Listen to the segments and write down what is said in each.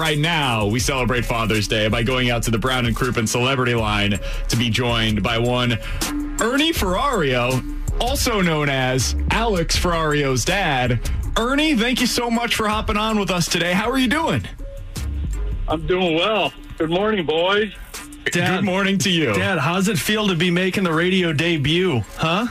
Right now, we celebrate Father's Day by going out to the Brown and Crouppen celebrity line to be joined by one Ernie Ferrario, also known as Alex Ferrario's dad. Ernie, thank you so much for hopping on with us today. How are you doing? I'm doing well. Good morning, boys. Dad, Good morning to you. Dad, how's it feel to be making the radio debut, huh?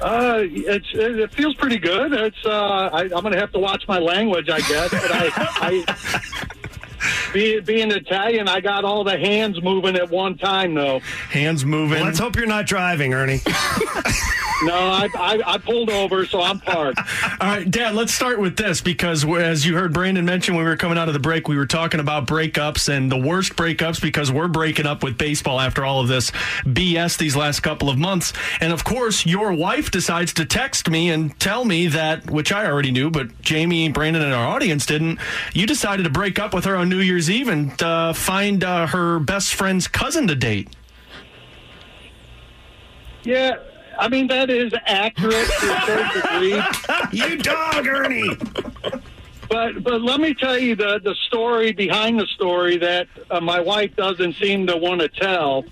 Uh, it's it feels pretty good. It's uh, I, I'm going to have to watch my language, I guess. But I, I be, being Italian, I got all the hands moving at one time, though. Hands moving. Well, let's hope you're not driving, Ernie. No, I, I, I pulled over, so I'm parked. All right, Dad, let's start with this because as you heard Brandon mention when we were coming out of the break, we were talking about breakups and the worst breakups because we're breaking up with baseball after all of this BS these last couple of months. And of course, your wife decides to text me and tell me that, which I already knew, but Jamie, Brandon, and our audience didn't. You decided to break up with her on New Year's Eve and uh, find uh, her best friend's cousin to date. Yeah, I mean, that is accurate to a certain degree. you dog, Ernie. But but let me tell you the the story behind the story that uh, my wife doesn't seem to want to tell.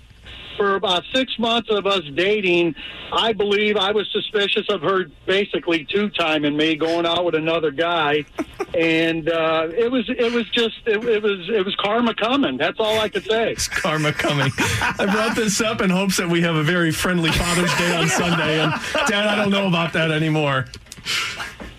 For about six months of us dating, I believe I was suspicious of her basically two timing me, going out with another guy, and uh, it was it was just it, it was it was karma coming. That's all I could say. It's karma coming. I brought this up in hopes that we have a very friendly Father's Day on Sunday, and Dad, I don't know about that anymore.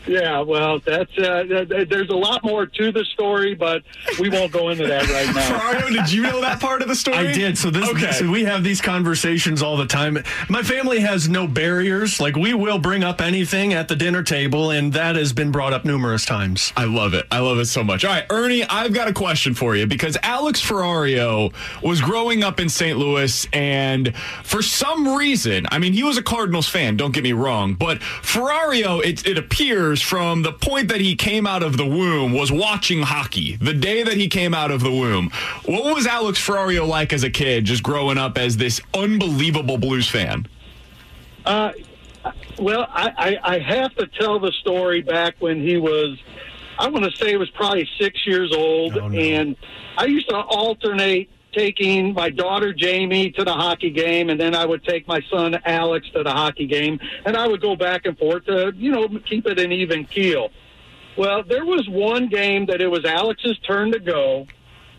Yeah, well, that's uh, there's a lot more to the story, but we won't go into that right now. Ferrario, did you know that part of the story? I did. So this, Okay. so we have these conversations all the time. My family has no barriers. Like we will bring up anything at the dinner table, and that has been brought up numerous times. I love it. I love it so much. All right, Ernie, I've got a question for you because Alex Ferrario was growing up in St. Louis, and for some reason, I mean, he was a Cardinals fan, don't get me wrong, but Ferrario, it, it appears from the point that he came out of the womb, was watching hockey the day that he came out of the womb. What was Alex Ferrario like as a kid, just growing up as this unbelievable Blues fan? Uh, well, I, I, I have to tell the story back when he was, I want to say it was probably six years old, Oh, no. and I used to alternate taking my daughter Jamie to the hockey game, and then I would take my son Alex to the hockey game, and I would go back and forth to, you know, keep it an even keel. Well, there was one game that it was Alex's turn to go,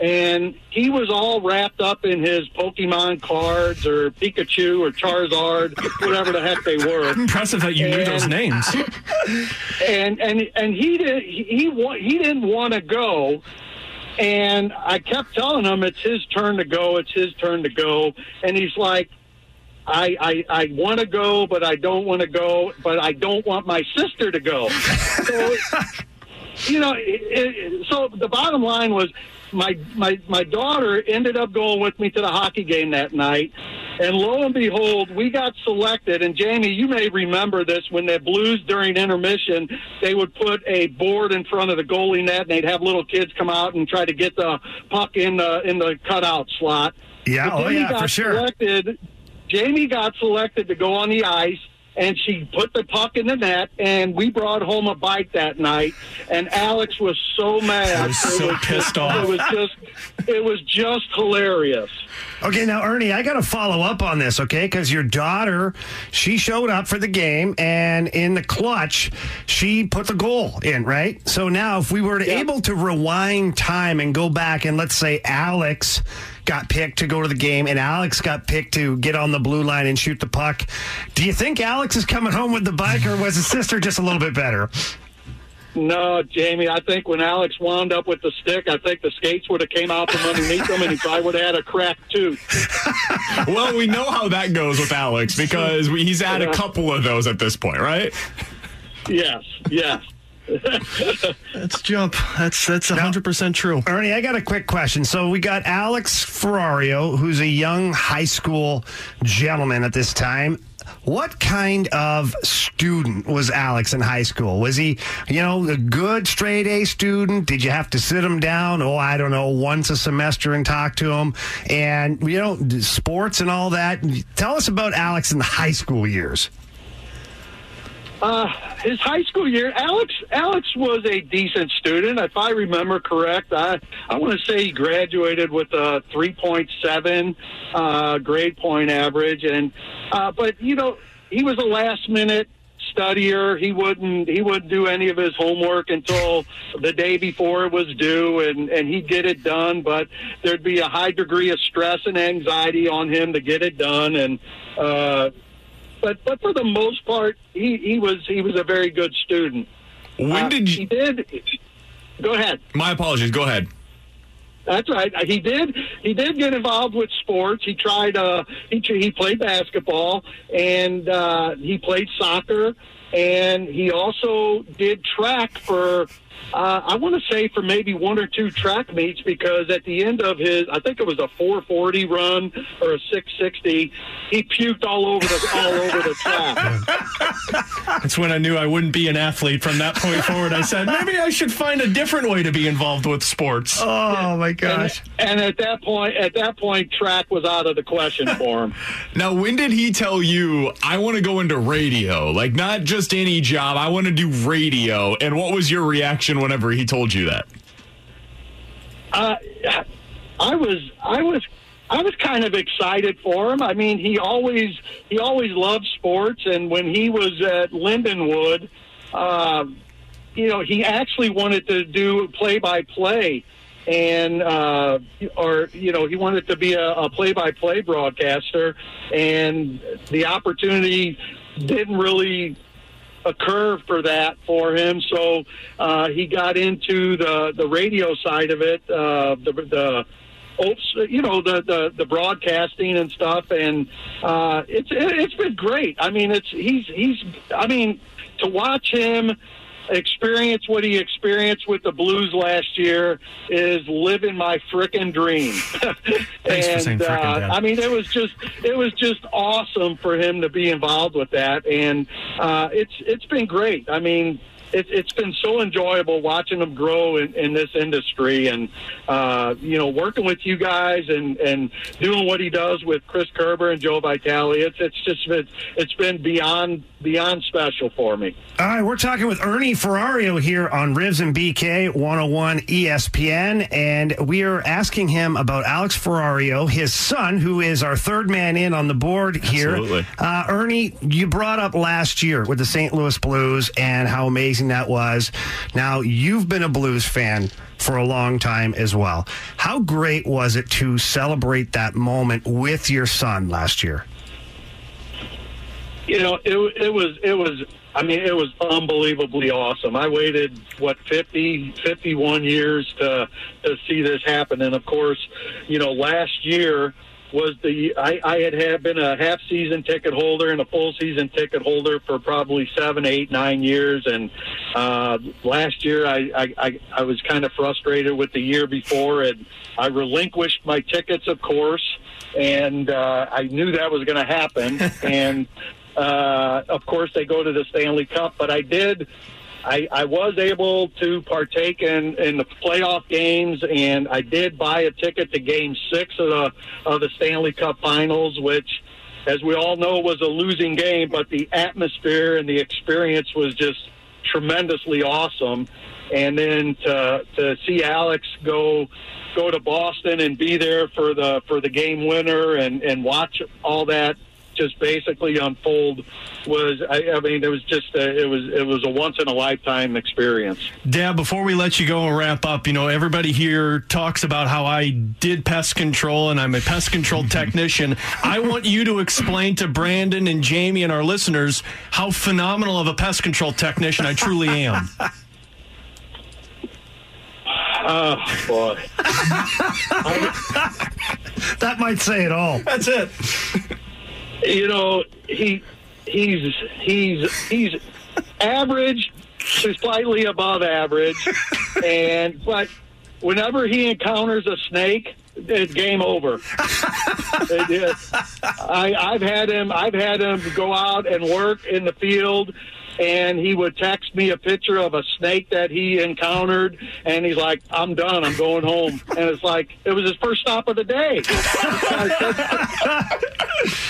and he was all wrapped up in his Pokemon cards or Pikachu or Charizard, whatever the heck they were. Impressive that you knew those names. and and and he did he he, he didn't want to go and I kept telling him it's his turn to go it's his turn to go. And he's like I I, I want to go but I don't want to go but I don't want my sister to go. So you know it, it, so the bottom line was my my my daughter ended up going with me to the hockey game that night and lo and behold, we got selected. And Jamie, you may remember this when the Blues during intermission, they would put a board in front of the goalie net, and they'd have little kids come out and try to get the puck in the in the cutout slot. Yeah, oh Jamie yeah, got for sure. Selected, Jamie got selected to go on the ice, and she put the puck in the net, and we brought home a bike that night. And Alex was so mad. I was so pissed off. It was just, it was just hilarious. Okay, now Ernie, I got to follow up on this, okay? Because your daughter, she showed up for the game, and in the clutch, she put the goal in, right? So now, if we were Yeah. able to rewind time and go back, and let's say Alex got picked to go to the game, and Alex got picked to get on the blue line and shoot the puck, do you think Alex is coming home with the bike, or was his sister just a little bit better? No, Jamie, I think when Alex wound up with the stick, I think the skates would have came out from underneath him, and he probably would have had a cracked tooth. well, we know how that goes with Alex because we, he's had a couple of those at this point, right? Yes, yes. Let's jump. That's that's 100% true. Ernie, I got a quick question. So we got Alex Ferrario, who's a young high school gentleman at this time. What kind of student was Alex in high school? Was he, you know, a good straight A student? Did you have to sit him down? Oh, I don't know, once a semester and talk to him? And, you know, sports and all that. Tell us about Alex in the high school years. Uh, his high school year, Alex Alex was a decent student, if I remember correct. I I want to say he graduated with a three point seven uh, grade point average, and uh, but you know he was a last minute studier. He wouldn't he wouldn't do any of his homework until the day before it was due, and and he'd get it done. But there'd be a high degree of stress and anxiety on him to get it done, and. Uh, but but for the most part, he, he was he was a very good student. When Uh, did he you? did? Go ahead. My apologies. Go ahead. That's right. He did. He did get involved with sports. He tried. Uh, he he played basketball and uh, he played soccer, and he also did track for. Uh, I want to say for maybe one or two track meets because at the end of his, I think it was a 440 run or a 660, he puked all over the all over the track. That's when I knew I wouldn't be an athlete from that point forward. I said, maybe I should find a different way to be involved with sports. Oh, my And, and at that point, at that point, track was out of the question for him. Now, when did he tell you I want to go into radio? Like not just any job, I want to do radio. And what was your reaction whenever he told you that? Uh, I was, I was, I was kind of excited for him. I mean, he always, he always loved sports, and when he was at Lindenwood, uh, you know, he actually wanted to do play-by-play, and uh, or you know, he wanted to be a, a play-by-play broadcaster, and the opportunity didn't really occur for that for him. So uh, he got into the the radio side of it, uh, the the you know the, the the broadcasting and stuff, and uh, it's it's been great. I mean, it's he's he's I mean to watch him experience what he experienced with the Blues last year is living my frickin' dream. Thanks for and saying frickin', uh, Dad. I mean, it was just it was just awesome for him to be involved with that, and uh, it's it's been great. I mean. It, it's been so enjoyable watching him grow in, in this industry, and uh, you know, working with you guys and, and doing what he does with Chris Kerber and Joe Vitale. It's it's just been it's been beyond beyond special for me. All right, we're talking with Ernie Ferrario here on Rivs and BK 101 ESPN, and we are asking him about Alex Ferrario, his son, who is our third man in on the board here. Absolutely. Uh, Ernie, you brought up last year with the St. Louis Blues and how amazing that was. Now, you've been a Blues fan for a long time as well. How great was it to celebrate that moment with your son last year? You know, it it was it was. I mean, it was unbelievably awesome. I waited what 50, 51 years to to see this happen, and of course, you know, last year was the I, I had, had been a half season ticket holder and a full season ticket holder for probably seven, eight, nine years, and uh, last year I, I, I, I was kind of frustrated with the year before, and I relinquished my tickets, of course, and uh, I knew that was going to happen, and uh, of course they go to the Stanley Cup, but I did. I, I was able to partake in, in the playoff games, and I did buy a ticket to Game Six of the of the Stanley Cup Finals, which as we all know, was a losing game, but the atmosphere and the experience was just tremendously awesome. And then to to see Alex go go to Boston and be there for the for the game winner and and watch all that just basically unfold was I, I mean it was just a, it was it was a once in a lifetime experience. Dad, before we let you go and wrap up, you know, everybody here talks about how I did pest control and I'm a pest control technician. I want you to explain to Brandon and Jamie and our listeners how phenomenal of a pest control technician I truly am. Oh boy. That might say it all. That's it. You know, he he's he's he's average to slightly above average, and but whenever he encounters a snake, it's game over. It. I, I've had him. I've had him go out and work in the field. And he would text me a picture of a snake that he encountered, and he's like, "I'm done. I'm going home." And it's like it was his first stop of the day.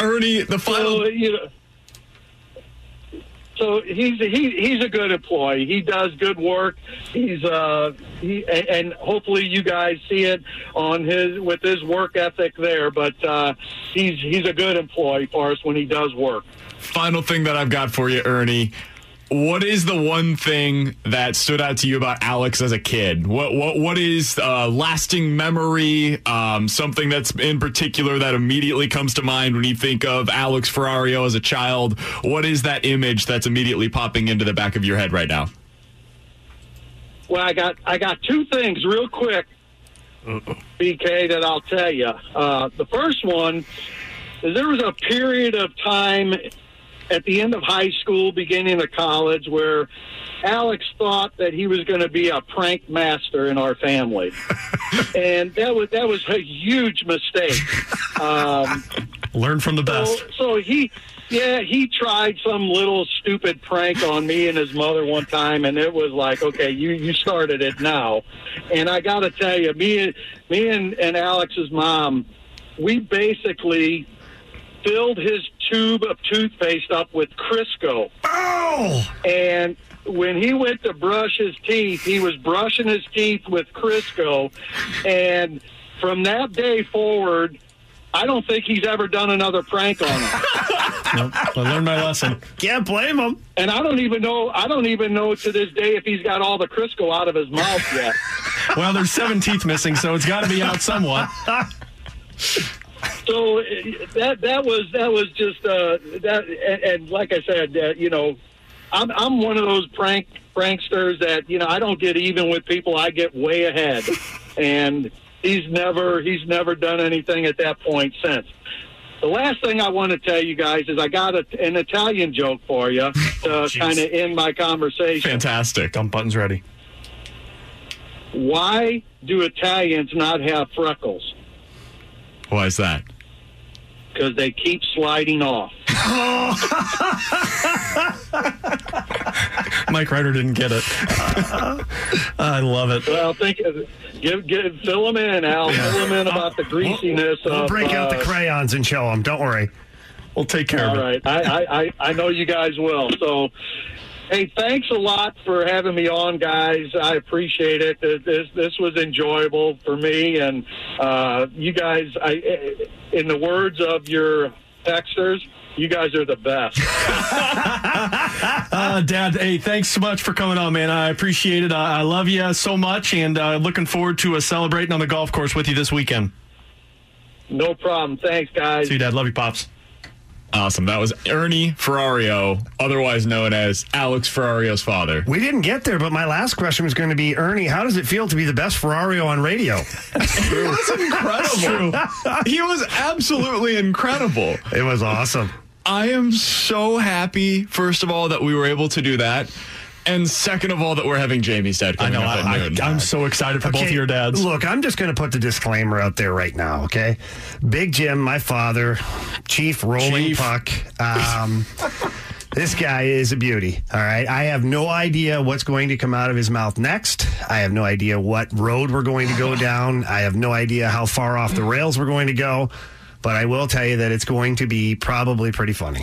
Ernie, the final. So, you know, so he's he, he's a good employee. He does good work. He's uh he and, and hopefully you guys see it on his with his work ethic there. But uh, he's he's a good employee for us when he does work. Final thing that I've got for you, Ernie. What is the one thing that stood out to you about Alex as a kid? What what what is uh, lasting memory? Um, something that's in particular that immediately comes to mind when you think of Alex Ferrario as a child. What is that image that's immediately popping into the back of your head right now? Well, I got I got two things real quick, BK, that I'll tell you. Uh, the first one is there was a period of time at the end of high school, beginning of college, where Alex thought that he was going to be a prank master in our family, and that was that was a huge mistake. Um, Learn from the so, best. so he, yeah, he tried some little stupid prank on me and his mother one time, and it was like, okay, you you started it now, and I got to tell you, me and me and, and Alex's mom, we basically filled his tube of toothpaste up with Crisco, Oh! and when he went to brush his teeth, he was brushing his teeth with Crisco, and from that day forward. I don't think he's ever done another prank on him. Nope. I learned my lesson. Can't blame him. And I don't even know. I don't even know to this day if he's got all the Crisco out of his mouth yet. Well, there's seven teeth missing, so it's got to be out somewhat. So that that was that was just uh, that. And, and like I said, uh, you know, I'm I'm one of those prank pranksters that you know I don't get even with people. I get way ahead, and he's never he's never done anything at that point since. The last thing I want to tell you guys is I got a, an Italian joke for you to kind of end my conversation. Fantastic. Dump buttons ready. Why do Italians not have freckles? Why is that? Because they keep sliding off. Mike Ryder didn't get it. I love it. Well, think give, give fill them in, Al. Fill them in about the greasiness We'll of. break out the uh, crayons and show them. Don't worry. We'll take care All of it. right, I, I, I, I know you guys will. So, hey, thanks a lot for having me on, guys. I appreciate it. This this was enjoyable for me, and uh, you guys. I, in the words of your texters, you guys are the best. Uh, Dad, hey, thanks so much for coming on, man. I appreciate it. I, I love you so much, and uh, looking forward to uh, celebrating on the golf course with you this weekend. No problem. Thanks, guys. See you, Dad. Love you, pops. Awesome. That was Ernie Ferrario, otherwise known as Alex Ferrario's father. We didn't get there, but my last question was going to be Ernie, how does it feel to be the best Ferrario on radio? That's incredible. he was absolutely incredible. It was awesome. I am so happy, first of all, that we were able to do that. And second of all, that we're having Jamie's dad I coming know. up at I, noon. I, am so excited for both of your dads. Look, I'm just going to put the disclaimer out there right now, okay? Big Jim, my father, Chief Rolling Chief. Puck. Um, this guy is a beauty, all right? I have no idea what's going to come out of his mouth next. I have no idea what road we're going to go down. I have no idea how far off the rails we're going to go. but I will tell you that it's going to be probably pretty funny.